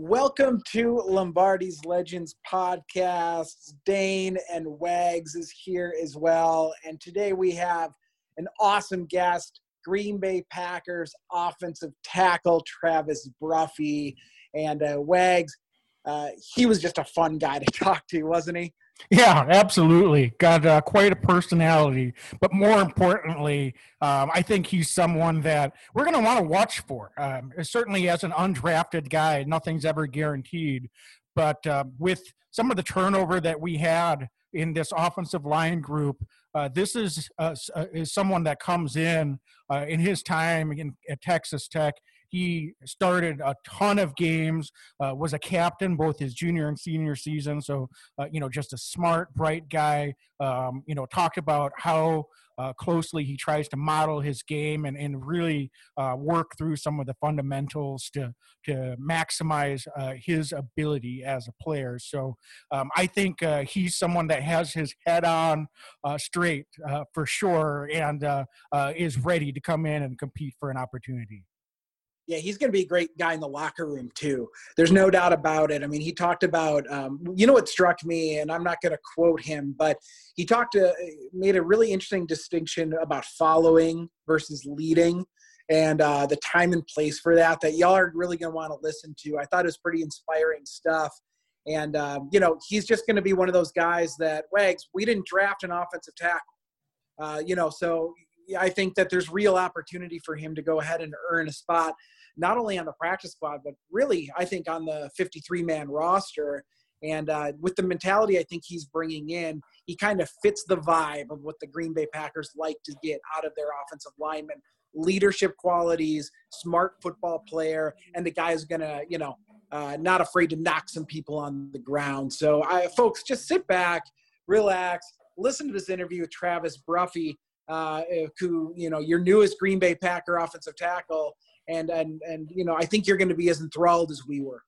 Welcome to Lombardi's Legends podcast. Dane and Wags is here as well. And today we have an awesome guest, Green Bay Packers offensive tackle Travis Bruffy. And uh, Wags, uh, he was just a fun guy to talk to, wasn't he? Yeah, absolutely. Got uh, quite a personality, but more importantly, um, I think he's someone that we're going to want to watch for. Um, certainly, as an undrafted guy, nothing's ever guaranteed. But uh, with some of the turnover that we had in this offensive line group, uh, this is uh, uh, is someone that comes in uh, in his time in, at Texas Tech he started a ton of games, uh, was a captain both his junior and senior season. So, uh, you know, just a smart, bright guy. Um, you know, talked about how uh, closely he tries to model his game and, and really uh, work through some of the fundamentals to to maximize uh, his ability as a player. So um, I think uh, he's someone that has his head on straight for sure and is ready to come in and compete for an opportunity yeah, he's going to be a great guy in the locker room too. There's no doubt about it. I mean, he talked about, um, you know, what struck me, and I'm not going to quote him, but he talked to, uh, made a really interesting distinction about following versus leading, and uh, the time and place for that. That y'all are really going to want to listen to. I thought it was pretty inspiring stuff. And um, you know, he's just going to be one of those guys that Wags. We didn't draft an offensive tackle. Uh, you know, so I think that there's real opportunity for him to go ahead and earn a spot not only on the practice squad, but really, I think on the 53 man roster. And uh, with the mentality I think he's bringing in, he kind of fits the vibe of what the Green Bay Packers like to get out of their offensive linemen leadership qualities, smart football player, and the guy is going to, you know, uh, not afraid to knock some people on the ground. So, I, folks, just sit back, relax, listen to this interview with Travis Bruffy, uh, who, you know, your newest Green Bay Packer offensive tackle and and and you know I think you're going to be as enthralled as we were.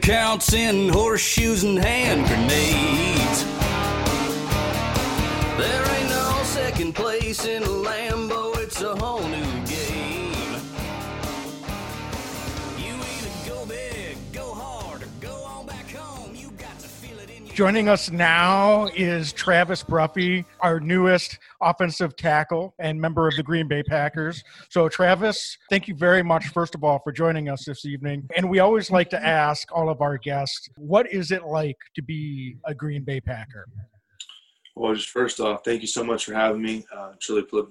counts in horseshoes and hand grenades. Second place in Lambeau, it's a whole new game Joining us now is Travis Bruffy, our newest offensive tackle and member of the Green Bay Packers. So, Travis, thank you very much, first of all, for joining us this evening. And we always like to ask all of our guests, what is it like to be a Green Bay Packer? Well, just first off, thank you so much for having me. Uh,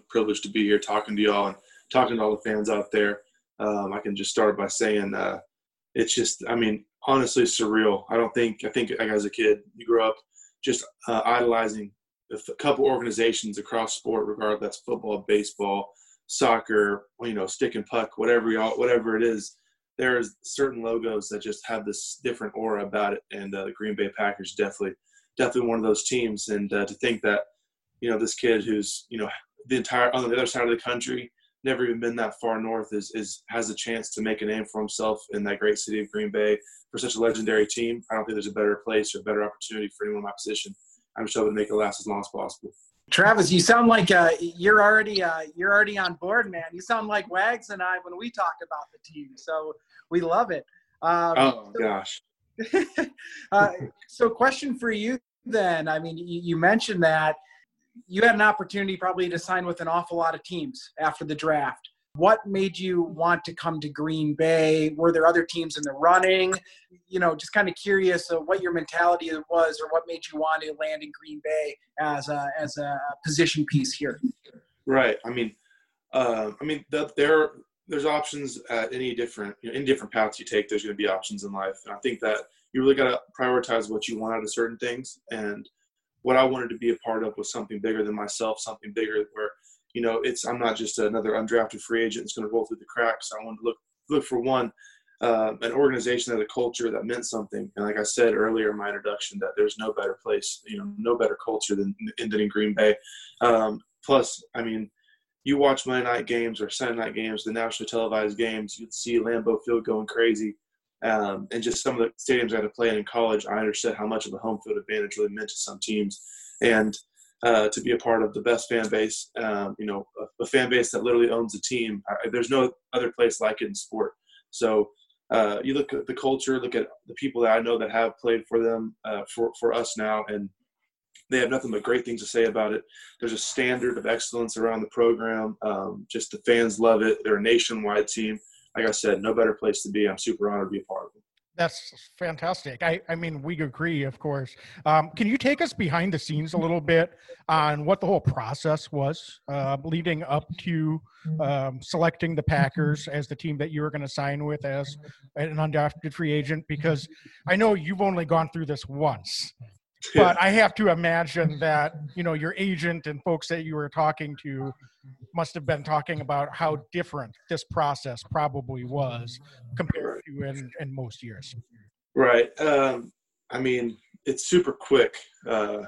privileged to be here talking to y'all and talking to all the fans out there. Um, I can just start by saying uh, it's just, I mean, honestly surreal. I don't think I think as a kid you grew up just uh, idolizing a couple organizations across sport, regardless that's football, baseball, soccer, you know, stick and puck, whatever y'all, whatever it is. There's certain logos that just have this different aura about it, and uh, the Green Bay Packers definitely, definitely one of those teams. And uh, to think that, you know, this kid who's you know the entire on the other side of the country, never even been that far north, is is has a chance to make a name for himself in that great city of Green Bay for such a legendary team. I don't think there's a better place or a better opportunity for anyone in my position. I'm just hoping to make it last as long as possible. Travis, you sound like uh, you're already uh, you're already on board, man. You sound like Wags and I when we talk about the team, so we love it. Um, oh so, gosh. uh, so, question for you then. I mean, you, you mentioned that you had an opportunity probably to sign with an awful lot of teams after the draft. What made you want to come to Green Bay? Were there other teams in the running? You know, just kind of curious of what your mentality was, or what made you want to land in Green Bay as a as a position piece here. Right. I mean, uh, I mean, the, there there's options at any different you know, any different paths you take. There's going to be options in life, and I think that you really got to prioritize what you want out of certain things. And what I wanted to be a part of was something bigger than myself, something bigger where you know, it's I'm not just another undrafted free agent that's going to roll through the cracks. I want to look look for one uh, an organization that a culture that meant something. And like I said earlier in my introduction, that there's no better place, you know, no better culture than than in Green Bay. Um, plus, I mean, you watch Monday night games or Sunday night games, the nationally televised games, you'd see Lambeau Field going crazy. Um, and just some of the stadiums I had to play in in college, I understood how much of a home field advantage really meant to some teams. And uh, to be a part of the best fan base, um, you know, a, a, fan base that literally owns a team, I, there's no other place like it in sport. So uh, you look at the culture, look at the people that I know that have played for them, uh, for, for us now, and they have nothing but great things to say about it. There's a standard of excellence around the program. Um, just the fans love it. They're a nationwide team. Like I said, no better place to be. I'm super honored to be a part of it. That's fantastic. I, I mean, we agree, of course. Um, can you take us behind the scenes a little bit on what the whole process was uh, leading up to um, selecting the Packers as the team that you were going to sign with as an undrafted free agent? Because I know you've only gone through this once but I have to imagine that you know your agent and folks that you were talking to must have been talking about how different this process probably was compared to in, in most years. Right. Um, I mean, it's super quick. Uh,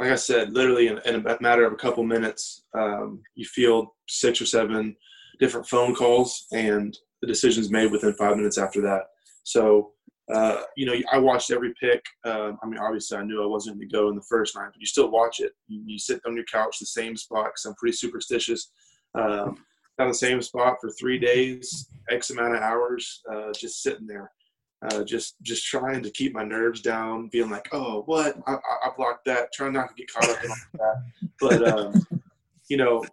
like I said, literally in, in, a matter of a couple minutes, um, you field six or seven different phone calls, and the decision's made within five minutes after that. So uh, you know, I watched every pick. Uh, I mean, obviously, I knew I wasn't going to go in the first night, but you still watch it. You, you sit on your couch, the same spot, because I'm pretty superstitious. Um, on the same spot for three days, X amount of hours, uh, just sitting there, uh, just just trying to keep my nerves down, being like, "Oh, what? I, I blocked that." Trying not to get caught up in that. But um, you know,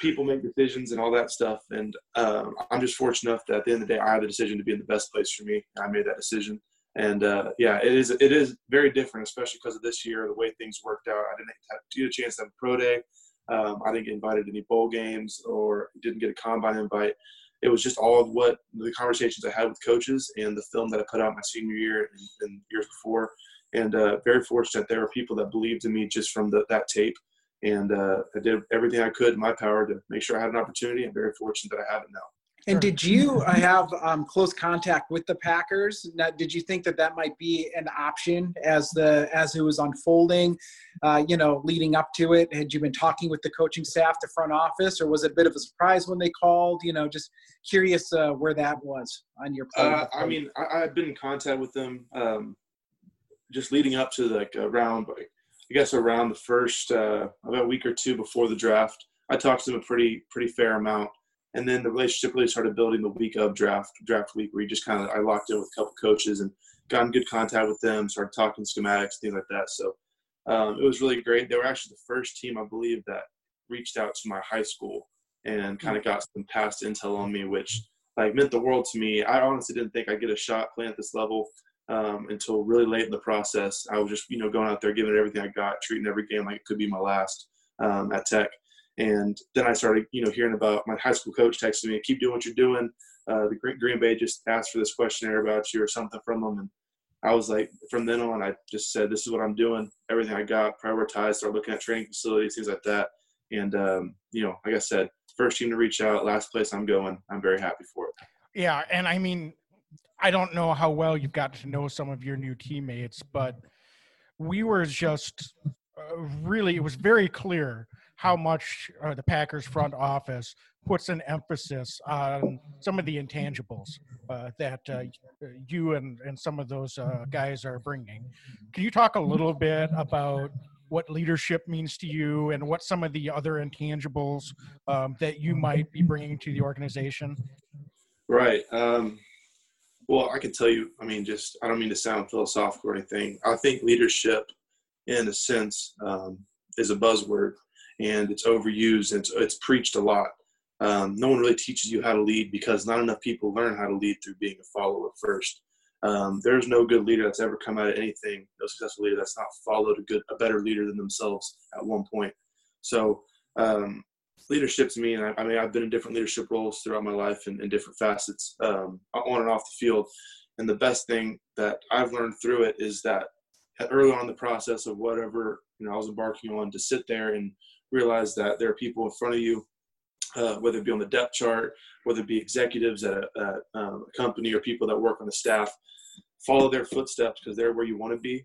people make decisions and all that stuff. And um, I'm just fortunate enough that at the end of the day, I had the decision to be in the best place for me. I made that decision. And uh, yeah, it is it is very different, especially because of this year, the way things worked out. I didn't get a chance to have a pro day. Um, I didn't get invited to any bowl games or didn't get a combine invite. It was just all of what the conversations I had with coaches and the film that I put out my senior year and, and years before. And uh, very fortunate there were people that believed in me just from the, that tape and uh, I did everything I could in my power to make sure I had an opportunity. I'm very fortunate that I have it now. And did you have um, close contact with the Packers? Now, did you think that that might be an option as the as it was unfolding? Uh, you know, leading up to it, had you been talking with the coaching staff, the front office, or was it a bit of a surprise when they called? You know, just curious uh, where that was on your. Uh, I mean, I, have been in contact with them um, just leading up to like around like I guess around the first uh, about a week or two before the draft, I talked to them a pretty pretty fair amount, and then the relationship really started building the week of draft draft week, where you just kind of I locked in with a couple coaches and got in good contact with them, started talking schematics, things like that. So um, it was really great. They were actually the first team, I believe, that reached out to my high school and kind of got some past intel on me, which like meant the world to me. I honestly didn't think I'd get a shot playing at this level um, until really late in the process. I was just, you know, going out there, giving it everything I got, treating every game like it could be my last um, at Tech. And then I started, you know, hearing about my high school coach texting me, "Keep doing what you're doing." Uh, the Green Bay just asked for this questionnaire about you or something from them, and I was like, from then on, I just said, "This is what I'm doing. Everything I got, prioritized. Start looking at training facilities, things like that." And um, you know, like I said, first team to reach out, last place I'm going. I'm very happy for it. Yeah, and I mean, I don't know how well you've got to know some of your new teammates, but we were just uh, really, it was very clear how much uh, the Packers front office puts an emphasis on some of the intangibles uh, that uh, you and, and some of those uh, guys are bringing. Can you talk a little bit about what leadership means to you and what some of the other intangibles um, that you might be bringing to the organization? Right. Um, well, I can tell you, I mean, just, I don't mean to sound philosophical or anything. I think leadership, in a sense, um, is a buzzword and it's overused and it's, it's preached a lot. Um, no one really teaches you how to lead because not enough people learn how to lead through being a follower first. Um, there's no good leader that's ever come out of anything, no successful leader that's not followed a good, a better leader than themselves at one point. So, um, leadership to me, and I, I, mean, I've been in different leadership roles throughout my life in, in different facets, um, on and off the field. And the best thing that I've learned through it is that early on in the process of whatever you know I was embarking on, to sit there and realize that there are people in front of you, uh, whether it be on the depth chart, whether it be executives at a, at, um, a company or people that work on the staff, follow their footsteps because they're where you want to be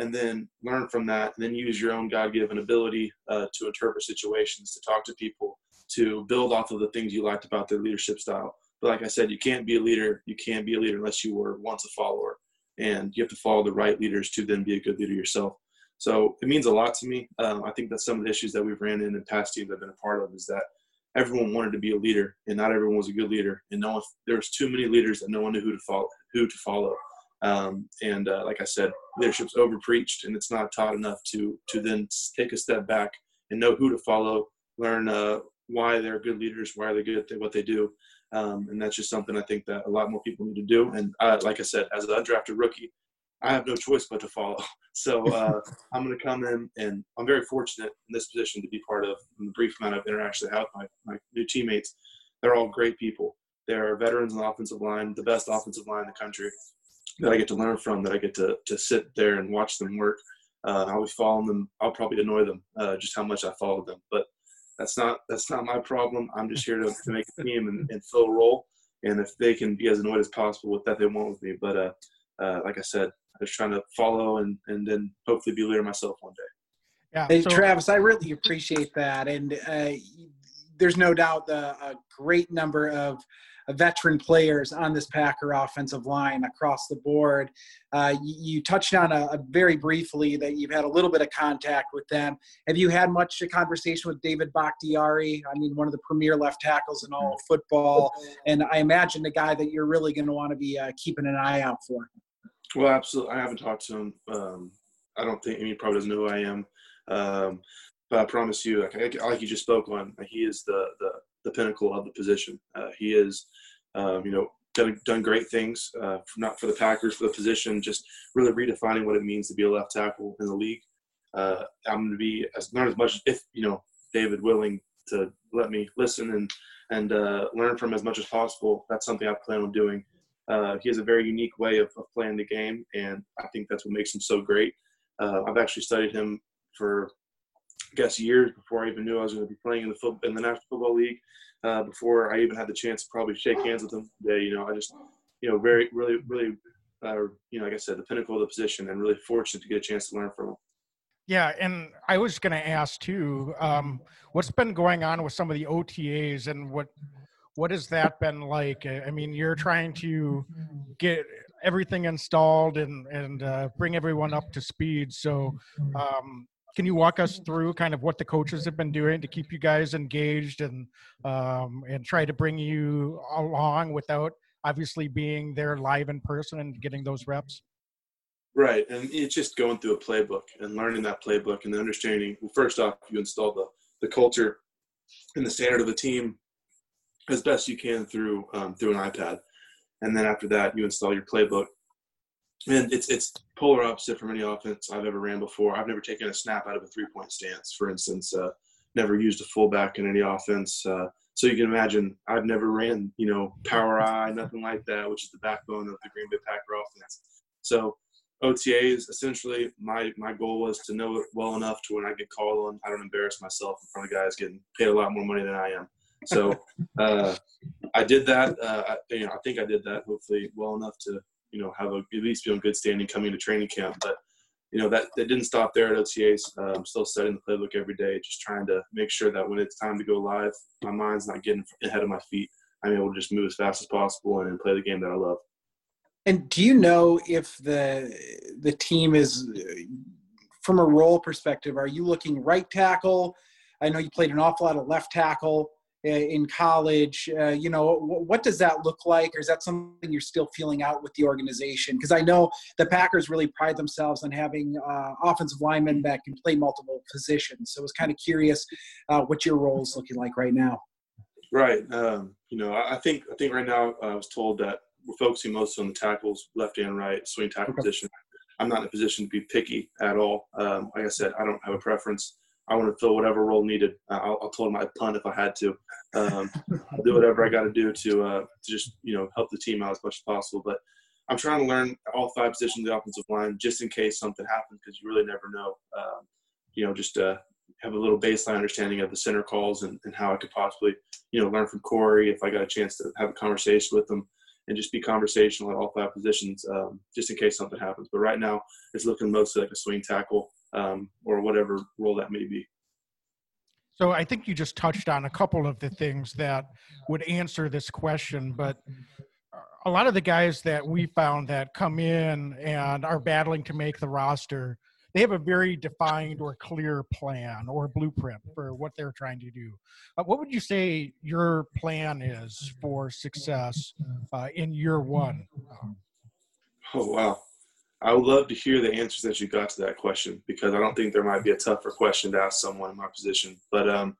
and then learn from that and then use your own god-given ability uh, to interpret situations to talk to people to build off of the things you liked about their leadership style. But like I said, you can't be a leader. You can't be a leader unless you were once a follower, and you have to follow the right leaders to then be a good leader yourself. So it means a lot to me. Um, I think that some of the issues that we've ran in and past teams I've been a part of is that everyone wanted to be a leader, and not everyone was a good leader, and no one there was too many leaders that no one knew who to follow. Who to follow. Um, and uh, like I said, leadership's overpreached, and it's not taught enough to to then take a step back and know who to follow, learn uh, why they're good leaders, why they're good at what they do, um, and that's just something I think that a lot more people need to do. And uh, like I said, as an undrafted rookie, I have no choice but to follow. So uh, I'm going to come in, and I'm very fortunate in this position to be part of the brief amount of interaction I have with my, my new teammates. They're all great people. They're veterans on the offensive line, the best offensive line in the country that I get to learn from, that I get to, to sit there and watch them work. Uh, I'll be following them. I'll probably annoy them uh, just how much I follow them, but that's not that's not my problem. I'm just here to, to make a team and, and, fill a role. And if they can be as annoyed as possible with that, they won't with me. But uh, uh, like I said, I'm just trying to follow and and then hopefully be a leader myself one day. Yeah. Hey, so- Travis, I really appreciate that, and uh, there's no doubt the a great number of veteran players on this Packer offensive line across the board. Uh, you, you, touched on a, a, very briefly that you've had a little bit of contact with them. Have you had much conversation with David Bakhtiari? I mean, one of the premier left tackles in all football, and I imagine the guy that you're really going to want to be uh, keeping an eye out for. Well, absolutely. I haven't talked to him. Um, I don't think I mean, he probably doesn't know who I am. Um, but I promise you, like, like you just spoke on, he is the the, the pinnacle of the position. Uh, he is, um, you know, done, done great things, uh, not for the Packers, for the position, just really redefining what it means to be a left tackle in the league. Uh, I'm going to be as not as much if you know David willing to let me listen and and uh, learn from as much as possible. That's something I plan on doing. Uh, he has a very unique way of, of, playing the game, and I think that's what makes him so great. Uh, I've actually studied him for, guess, years before I even knew I was going to be playing in the foot, in the National Football League. Uh, before I even had the chance to probably shake hands with him today, you know, I just, you know, very, really, really, uh, you know, like I said, the pinnacle of the position, and really fortunate to get a chance to learn from him. Yeah, and I was going to ask too, um, what's been going on with some of the OTAs and what what has that been like? I mean, you're trying to get everything installed and and uh, bring everyone up to speed. So, um, can you walk us through kind of what the coaches have been doing to keep you guys engaged and um, and try to bring you along without obviously being there live in person and getting those reps? Right, and it's just going through a playbook and learning that playbook and understanding. Well, first off, you install the the culture and the standard of the team as best you can through um, through an iPad, and then after that you install your playbook. And it's it's polar opposite from any offense I've ever ran before. I've never taken a snap out of a three point stance, for instance. Uh, never used a fullback in any offense. Uh, so you can imagine I've never ran, you know, power I, nothing like that, which is the backbone of the Green Bay Packer offense. So OTAs, essentially, my my goal was to know it well enough to when I get called on, I don't embarrass myself in front of guys getting paid a lot more money than I am. So uh, I did that. Uh, I, you know, I think I did that hopefully well enough to you know have a, at least be on good standing coming to training camp. But you know that that didn't stop there at OTAs. I'm um, still studying the playbook every day, just trying to make sure that when it's time to go live, my mind's not getting ahead of my feet. I'm able to just move as fast as possible and play the game that I love. And do you know if the the team is, from a role perspective, are you looking right tackle? I know you played an awful lot of left tackle. Uh, in college uh, you know what does that look like? Or is that something you're still feeling out with the organization? Because i know the packers really pride themselves on having uh, offensive linemen that can play multiple positions. So i was kind of curious uh, what your role is looking like right now. Right um, you know i think i think right now i was told that we're focusing most on the tackles left and right swing tackle okay. position. I'm not in a position to be picky at all. Um, like i said i don't have a preference I want to fill whatever role needed. I, I told him I'd punt if I had to. Um, I'll do whatever I got to do to uh, to just you know help the team out as much as possible. But I'm trying to learn all five positions of the offensive line just in case something happens because you really never know. Um, you know, just uh, have a little baseline understanding of the center calls and, and how I could possibly you know learn from Corey if I got a chance to have a conversation with them and just be conversational at all five positions um, just in case something happens. But right now, it's looking mostly like a swing tackle um, or whatever role that may be. So I think you just touched on a couple of the things that would answer this question, but a lot of the guys that we found that come in and are battling to make the roster, they have a very defined or clear plan or blueprint for what they're trying to do. Uh, what would you say your plan is for success uh, in year one? Oh wow, I would love to hear the answers that you got to that question because I don't think there might be a tougher question to ask someone in my position. But um,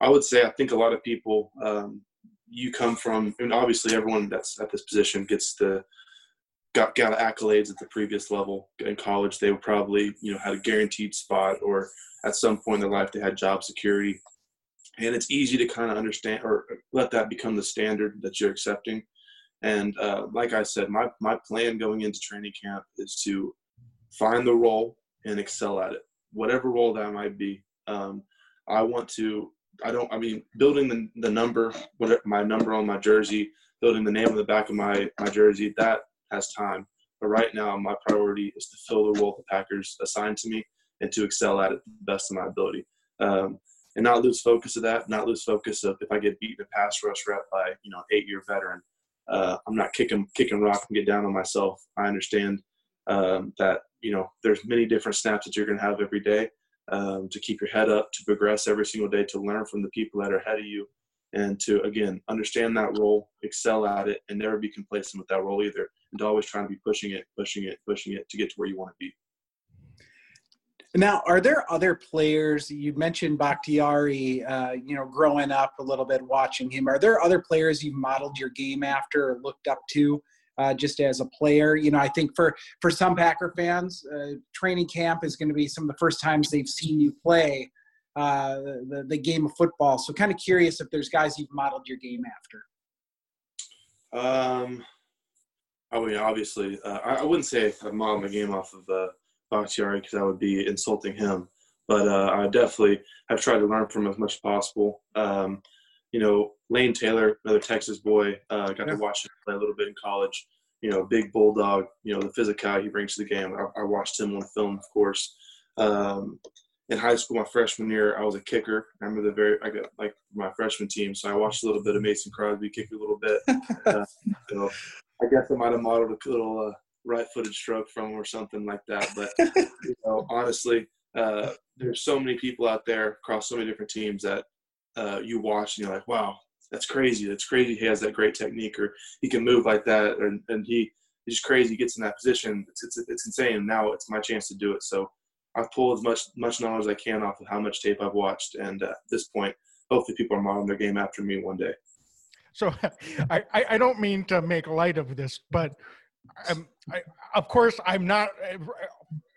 I would say I think a lot of people um, you come from, and obviously everyone that's at this position gets the got got accolades at the previous level in college. They were probably you know had a guaranteed spot, or at some point in their life they had job security, and it's easy to kind of understand or let that become the standard that you're accepting. And uh, like I said, my, my plan going into training camp is to find the role and excel at it, whatever role that might be. Um, I want to, I don't, I mean, building the, the number, whatever, my number on my jersey, building the name on the back of my, my jersey, that has time. But right now, my priority is to fill the role the Packers assigned to me and to excel at it the best of my ability. Um, and not lose focus of that, not lose focus of if I get beaten a pass rush rep by, you know, eight year veteran, uh, I'm not kicking kicking rock and get down on myself. I understand um, that you know there's many different snaps that you're going to have every day um, to keep your head up, to progress every single day, to learn from the people that are ahead of you, and to again understand that role, excel at it, and never be complacent with that role either, and always trying to be pushing it, pushing it, pushing it to get to where you want to be. Now, are there other players you mentioned Bakhtiari? Uh, you know, growing up a little bit, watching him. Are there other players you've modeled your game after or looked up to, uh, just as a player? You know, I think for for some Packer fans, uh, training camp is going to be some of the first times they've seen you play uh, the the game of football. So, kind of curious if there's guys you've modeled your game after. Um, I mean, obviously, uh, I, I, wouldn't say I've modeled my game off of uh, Bakhtiari because that would be insulting him. But uh, I definitely have tried to learn from him as much as possible. Um, you know, Lane Taylor, another Texas boy, uh, got yeah. to watch him play a little bit in college. You know, big bulldog. You know, the physical he brings to the game. I, I watched him on film, of course. Um, in high school, my freshman year, I was a kicker. I remember the very, I got like my freshman team, so I watched a little bit of Mason Crosby kick a little bit. uh, so I guess I might have modeled a little uh, right-footed stroke from or something like that. But you know, honestly, uh, there's so many people out there across so many different teams that uh, you watch and you're like, wow, that's crazy. That's crazy. He has that great technique, or he can move like that, and, and he he's just crazy. He gets in that position. It's, it's it's insane. Now it's my chance to do it. So I've pulled as much much knowledge as I can off of how much tape I've watched, and uh, at this point, hopefully, people are modeling their game after me one day. So, I, I don't mean to make light of this, but I'm, I, of course, I'm not.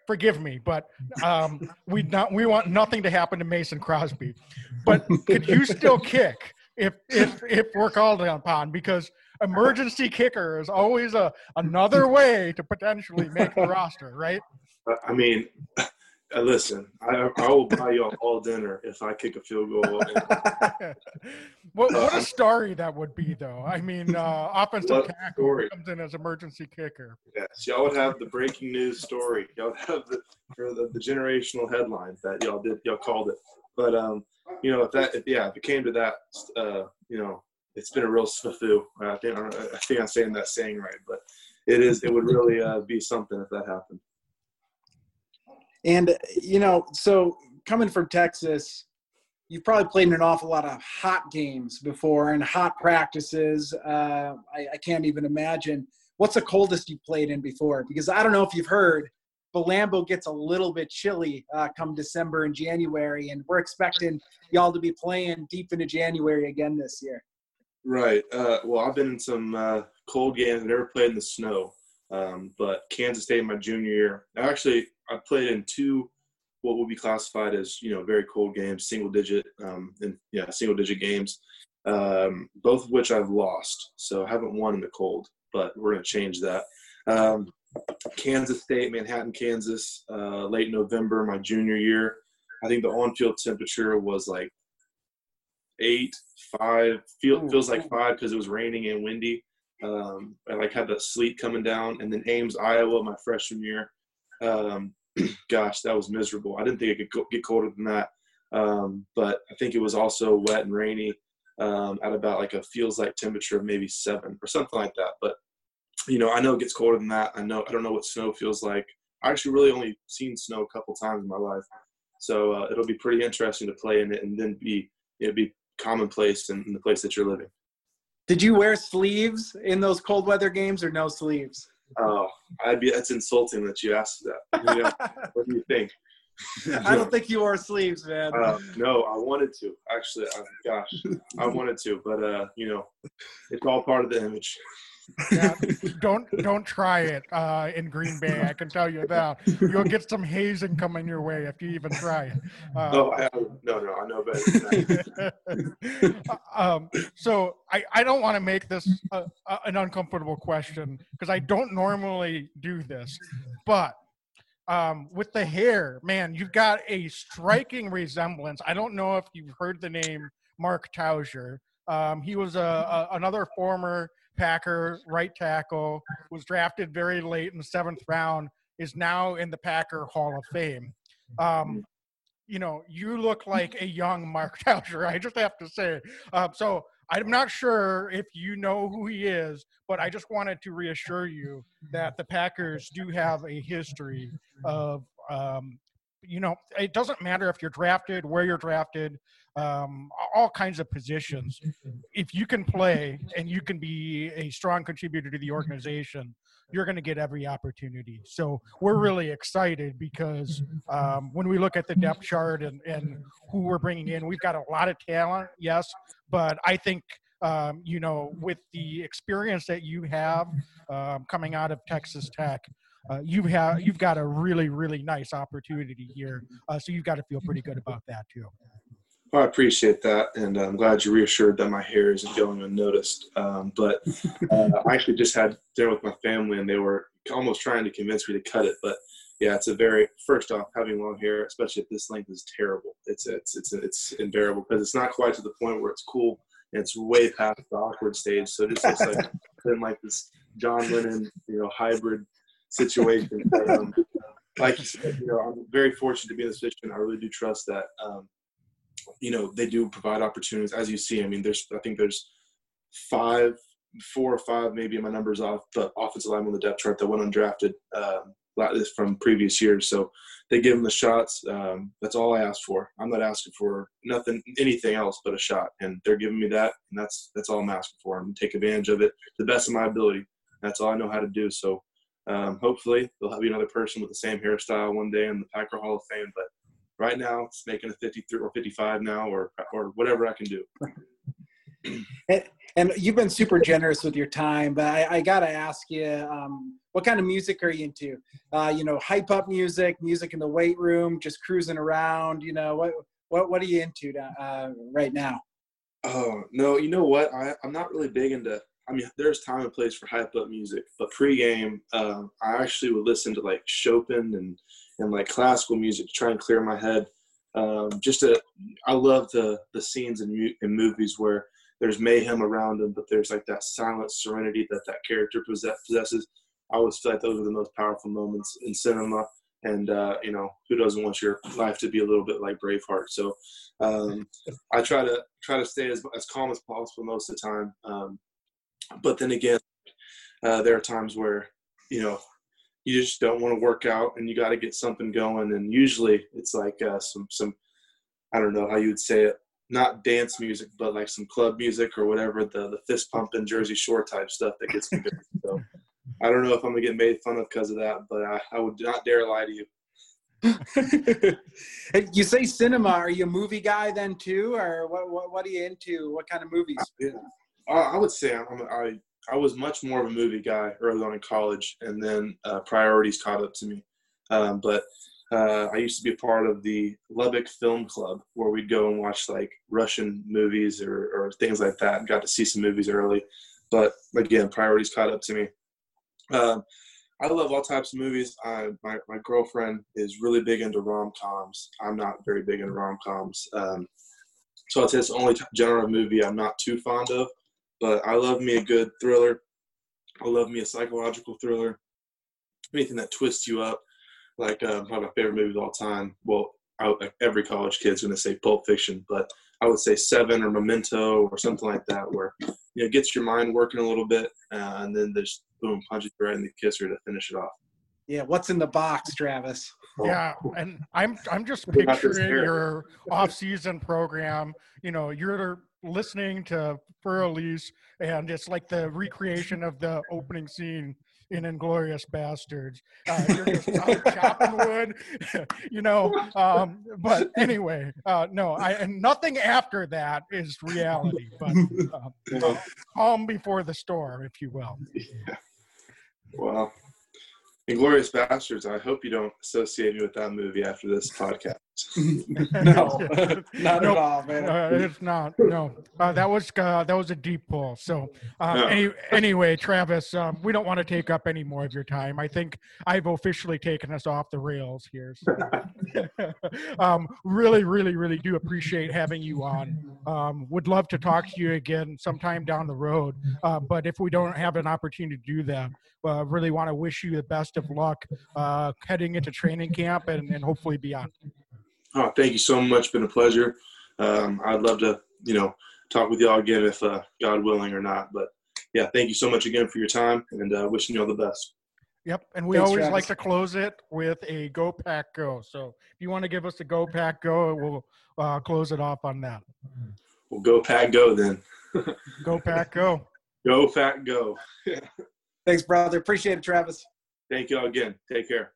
Forgive me, but um, we not we want nothing to happen to Mason Crosby. But could you still kick if if if we're called upon? Because emergency kicker is always a another way to potentially make the roster, right? I mean, uh, listen, I, I will buy you all dinner if I kick a field goal. what, what a story that would be, though. I mean, uh, offensive tackle comes in as emergency kicker. Yes, y'all would have the breaking news story. Y'all have the the, the generational headlines that y'all did. Y'all called it. But um, you know, if that, if, yeah, if it came to that, uh, you know, it's been a real snafu. I think I think I'm saying that saying right, but it is. It would really uh, be something if that happened. And you know, so coming from Texas, you've probably played in an awful lot of hot games before and hot practices. Uh, I, I, can't even imagine. What's the coldest you played in before? Because I don't know if you've heard, but Lambeau gets a little bit chilly uh, come December and January, and we're expecting y'all to be playing deep into January again this year. Right. Uh, well, I've been in some uh, cold games. I've never played in the snow, um, but Kansas State my junior year. Actually, I played in two what would be classified as you know very cold games, single digit, um, and yeah, single digit games, um, both of which I've lost. So I haven't won in the cold, but we're going to change that. Um, Kansas State, Manhattan, Kansas, uh, late November, my junior year. I think the on-field temperature was like eight, five. Feel, feels like five because it was raining and windy. Um, I like had the sleet coming down, and then Ames, Iowa, my freshman year. Um, gosh, that was miserable. I didn't think it could get colder than that. Um, but I think it was also wet and rainy um, at about like a feels like temperature of maybe seven or something like that. But you know, I know it gets colder than that. I know I don't know what snow feels like. I actually really only seen snow a couple times in my life, so uh, it'll be pretty interesting to play in it and then be it be commonplace in, in the place that you're living. Did you wear sleeves in those cold weather games or no sleeves? Oh, I'd be. That's insulting that you asked that. You know, what do you think? I don't think you wore sleeves, man. Uh, no, I wanted to actually. I, gosh, I wanted to, but uh, you know, it's all part of the image. Yeah, don't don't try it uh, in Green Bay. I can tell you that you'll get some hazing coming your way if you even try it. Uh, no, I, no, no, I know better. um, so I, I don't want to make this a, a, an uncomfortable question because I don't normally do this, but um, with the hair, man, you've got a striking resemblance. I don't know if you've heard the name Mark Tauscher. Um, he was a, a, another former Packer right tackle, was drafted very late in the seventh round, is now in the Packer Hall of Fame. Um, you know, you look like a young Mark Tauscher. I just have to say. Uh, so I'm not sure if you know who he is, but I just wanted to reassure you that the Packers do have a history of, um, you know, it doesn't matter if you're drafted, where you're drafted, um, all kinds of positions. If you can play and you can be a strong contributor to the organization, you're going to get every opportunity. So we're really excited because um, when we look at the depth chart and, and who we're bringing in, we've got a lot of talent, yes, but I think um, you know with the experience that you have um, coming out of Texas Tech. Uh, you have you've got a really really nice opportunity here, uh, so you've got to feel pretty good about that too. Well, I appreciate that, and I'm glad you reassured that my hair isn't going unnoticed. Um, but uh, I actually just had dinner with my family, and they were almost trying to convince me to cut it. But yeah, it's a very first off, having long hair, especially at this length, is terrible. It's it's it's it's unbearable because it's not quite to the point where it's cool, and it's way past the awkward stage. So it just looks like been like this John Lennon, you know, hybrid situation. Um, like you said, you know, I'm very fortunate to be in this position. I really do trust that. Um, you know they do provide opportunities. As you see i mean there's i think there's five four or five maybe my numbers off but offensive line on the depth chart that went undrafted um, from previous years. So they give them the shots. Um, that's all i asked for. I'm not asking for nothing anything else but a shot. And they're giving me that and that's that's all i'm asking for. And take advantage of it to the best of my ability. That's all i know how to do. So um, hopefully there'll be another person with the same hairstyle one day in the packer hall of fame but right now it's making a 53 or 55 now or or whatever i can do. And, and you've been super generous with your time but i, I gotta ask you um, what kind of music are you into? Uh, you know hype up music music in the weight room just cruising around you know what what, what are you into uh, right now? Oh no you know what? I, i'm not really big into I mean, there's time and place for hype up music, but pregame, um, I actually would listen to like Chopin and and like classical music to try and clear my head. Um, just to, I love the the scenes in, in movies where there's mayhem around them, but there's like that silent serenity that that character possesses. I always feel like those are the most powerful moments in cinema. And uh, you know, who doesn't want your life to be a little bit like Braveheart? So um, I try to try to stay as as calm as possible most of the time. Um, but then again, uh, there are times where you know you just don't want to work out and you got to get something going. And usually it's like uh, some some i don't know how you would say it not dance music but like some club music or whatever the the fist pumping jersey shore type stuff that gets me going. So i don't know if i'm gonna get made fun of because of that but i, I would not dare lie to you. You say cinema. Are you a movie guy then too? Or what what, what are you into? What kind of movies? Yeah. I would say I'm, I I was much more of a movie guy early on in college, and then uh, priorities caught up to me. Um, but uh, I used to be a part of the Lubbock Film Club, where we'd go and watch like Russian movies or, or things like that. Got to see some movies early, but again, priorities caught up to me. Um, I love all types of movies. I, my my girlfriend is really big into rom coms. I'm not very big into rom coms, um, so I'd say it's the only genre of movie I'm not too fond of. But I love me a good thriller. I love me a psychological thriller. Anything that twists you up, like uh, one of my favorite movies of all time. Well, I, every college kid's going to say Pulp Fiction, but I would say Seven or Memento or something like that, where you know gets your mind working a little bit, uh, and then there's boom punches you right in the kisser to finish it off. Yeah, what's in the box, Travis? Yeah, and I'm I'm just We're not this picturing your off-season program. You know, you're listening to Für Elise, and it's like the recreation of the opening scene in Inglourious Basterds. Uh, you're just out chopping wood, you know. Um, but anyway, uh, no, I and nothing after that is reality. But uh, calm before the storm, if you will. Yeah. Well, Inglourious Basterds. I hope you don't associate me with that movie after this podcast. no, not Nope. at all, man. Uh, it's not. No, uh, that was uh, that was a deep pull. So uh, No. any, anyway, Travis, um, we don't want to take up any more of your time. I think I've officially taken us off the rails here. So. um, really, really, really do appreciate having you on. Um, would love to talk to you again sometime down the road. Uh, but if we don't have an opportunity to do that, uh, really want to wish you the best of luck uh, heading into training camp and, and hopefully beyond. Oh, thank you so much. Been a pleasure. Um, I'd love to, you know, talk with y'all again if uh, God willing or not. But yeah, thank you so much again for your time and uh, wishing you all the best. Yep, and we Thanks, always Travis. like to close it with a go pack go. So if you want to give us a go pack go, we'll uh, close it off on that. We'll go pack go then. Go pack go. Go pack go. Thanks, brother. Appreciate it, Travis. Thank y'all again. Take care.